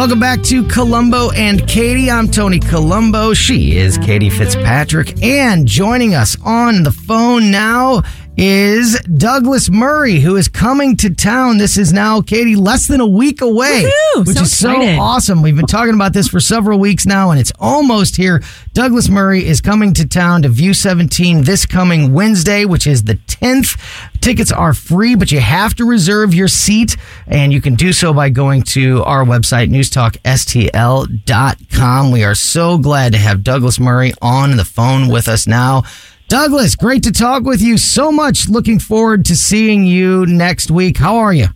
Welcome back to Columbo and Katie. I'm Tony Columbo. She is Katie Fitzpatrick. And joining us on the phone now is Douglas Murray, who is coming to town. This is now, Katie, less than a week away, Woohoo! which So is so awesome. We've been talking about this for several weeks now, and it's almost here. Douglas Murray is coming to town to View 17 this coming Wednesday, which is the 10th. Tickets are free, but you have to reserve your seat, and you can do so by going to our website, newstalkstl.com. We are so glad to have Douglas Murray on the phone with us now. Douglas, great to talk with you so much. Looking forward to seeing you next week. How are you?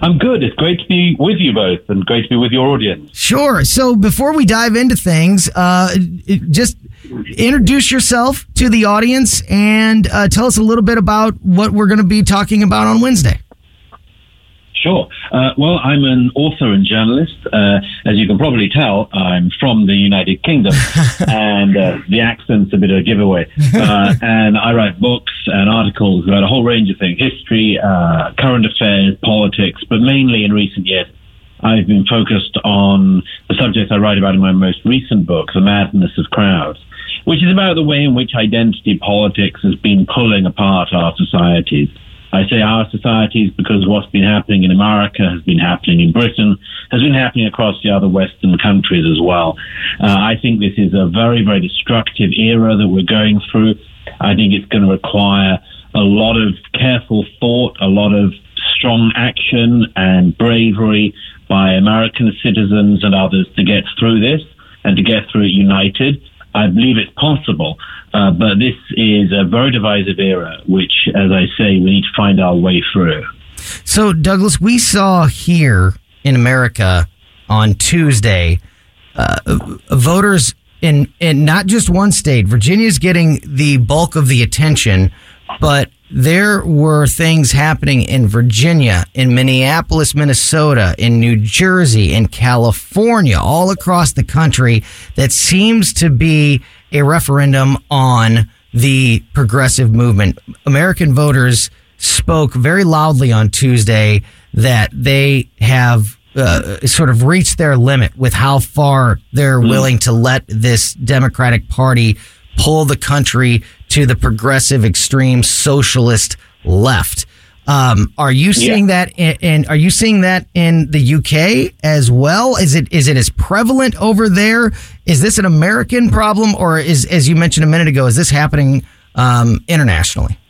I'm good. It's great to be with you both and great to be with your audience. Sure. So before we dive into things, uh, just introduce yourself to the audience and uh, tell us a little bit about what we're going to be talking about on Wednesday. Sure. Uh, well, I'm an author and journalist. Uh, as you can probably tell, I'm from the United Kingdom, and uh, the accent's a bit of a giveaway. Uh, and I write books and articles about a whole range of things history, uh, current affairs, politics, but mainly in recent years. I've been focused on the subject I write about in my most recent book, The Madness of Crowds, which is about the way in which identity politics has been pulling apart our societies. I say our societies because what's been happening in America has been happening in Britain, has been happening across the other Western countries as well. Uh, I think this is a very, very destructive era that we're going through. I think it's going to require a lot of careful thought, a lot of strong action and bravery by American citizens and others to get through this and to get through it united. I believe it's possible, uh, but this is a very divisive era, which, as I say, we need to find our way through. So, Douglas, we saw here in America on Tuesday uh, voters in in not just one state. Virginia's getting the bulk of the attention, but there were things happening in Virginia, in Minneapolis, Minnesota, in New Jersey, in California, all across the country that seems to be a referendum on the progressive movement. American voters spoke very loudly on Tuesday that they have uh, sort of reached their limit with how far they're willing to let this Democratic Party pull the country to the progressive, extreme socialist left. Um, are you seeing that? In, in, are you seeing that in the UK as well? Is it is it as prevalent over there? Is this an American problem, or is, as you mentioned a minute ago, is this happening um, internationally?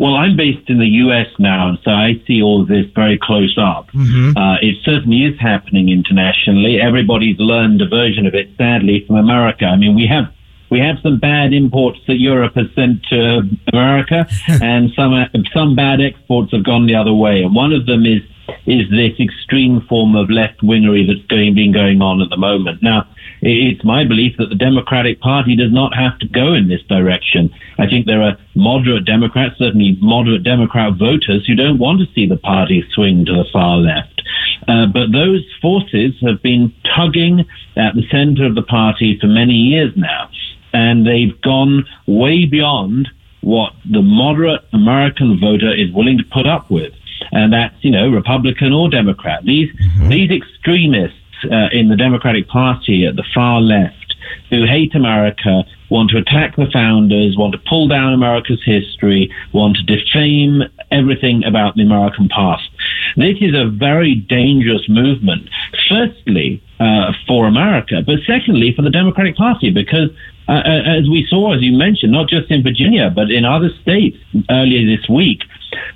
Well, I'm based in the U.S. now, and so I see all of this very close up. Uh, it certainly is happening internationally. Everybody's learned a version of it, sadly, from America. I mean, we have we have some bad imports that Europe has sent to America, and some some bad exports have gone the other way. And one of them is is this extreme form of left wingery that's going been going on at the moment. Now, it's my belief that the Democratic Party does not have to go in this direction. I think there are moderate Democrats, certainly moderate Democrat voters, who don't want to see the party swing to the far left. Uh, but those forces have been tugging at the center of the party for many years now, and they've gone way beyond what the moderate American voter is willing to put up with. And that's, you know, Republican or Democrat. These, these extremists uh, in the Democratic Party at the far left who hate America, want to attack the founders, want to pull down America's history, want to defame everything about the American past. This is a very dangerous movement. Firstly, uh, for America, but secondly, for the Democratic Party, because uh, as we saw, as you mentioned, not just in Virginia, but in other states earlier this week,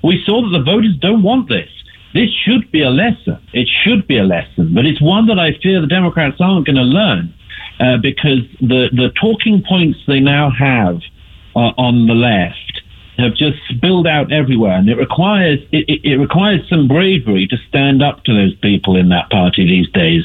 we saw that the voters don't want this. This should be a lesson. It should be a lesson, but it's one that I fear the Democrats aren't going to learn uh, because the, the talking points they now have uh, on the left have just spilled out everywhere, and it requires it, it, it requires some bravery to stand up to those people in that party these days.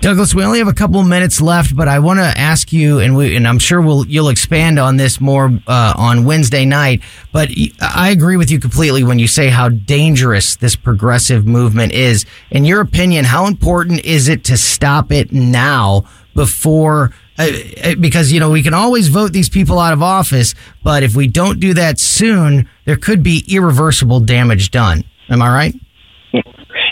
Douglas, we only have a couple of minutes left, but I want to ask you, and we, and I'm sure we'll you'll expand on this more uh, on Wednesday night. But I agree with you completely when you say how dangerous this progressive movement is. In your opinion, how important is it to stop it now before? Uh, because you know we can always vote these people out of office, but if we don't do that soon, there could be irreversible damage done. Am I right?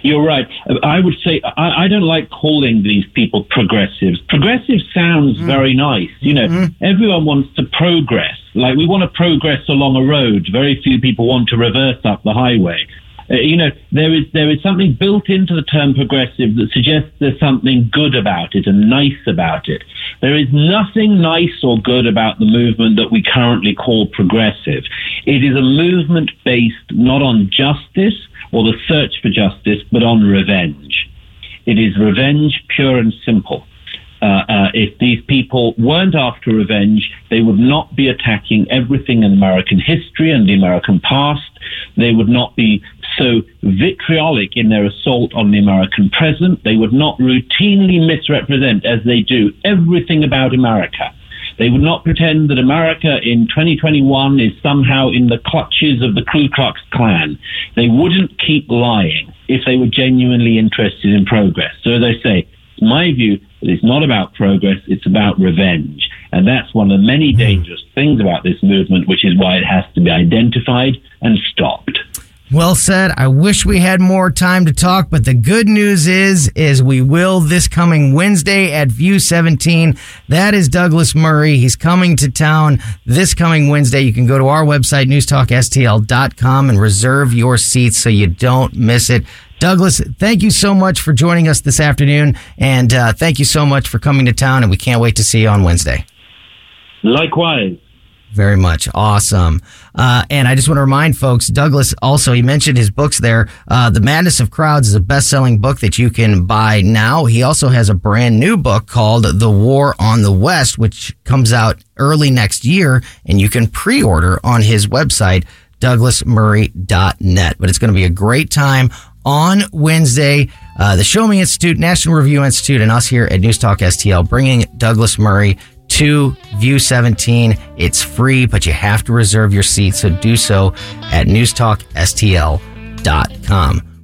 You're right. I would say I, I, don't like calling these people progressives. Progressive sounds mm. very nice. You know, mm. everyone wants to progress. Like we want to progress along a road. Very few people want to reverse up the highway. Uh, you know, there is there is something built into the term progressive that suggests there's something good about it and nice about it. There is nothing nice or good about the movement that we currently call progressive. It is a movement based not on justice or the search for justice, but on revenge. It is revenge, pure and simple. Uh, uh, if these people weren't after revenge, they would not be attacking everything in American history and the American past. They would not be so vitriolic in their assault on the American president. They would not routinely misrepresent, as they do, everything about America. They would not pretend that America in 2021 is somehow in the clutches of the Ku Klux Klan. They wouldn't keep lying if they were genuinely interested in progress. So, as I say, my view, it's not about progress, it's about revenge. And that's one of the many hmm. dangerous things about this movement, which is why it has to be identified and stopped. Well said. I wish we had more time to talk, but the good news is, is we will this coming Wednesday at View 17. That is Douglas Murray. He's coming to town this coming Wednesday. You can go to our website, newstalkstl.com and reserve your seats so you don't miss it. Douglas, thank you so much for joining us this afternoon, and uh, thank you so much for coming to town, and we can't wait to see you on Wednesday. Likewise. Very much. Awesome. Uh, and I just want to remind folks, Douglas also, he mentioned his books there. Uh, the Madness of Crowds is a best selling book that you can buy now. He also has a brand new book called The War on the West, which comes out early next year and you can pre order on his website, douglasmurray.net. But it's going to be a great time on Wednesday. Uh, the Show Me Institute, National Review Institute, and us here at News Talk STL bringing Douglas Murray to View 17. It's free, but you have to reserve your seat. So do so at newstalkstl.com.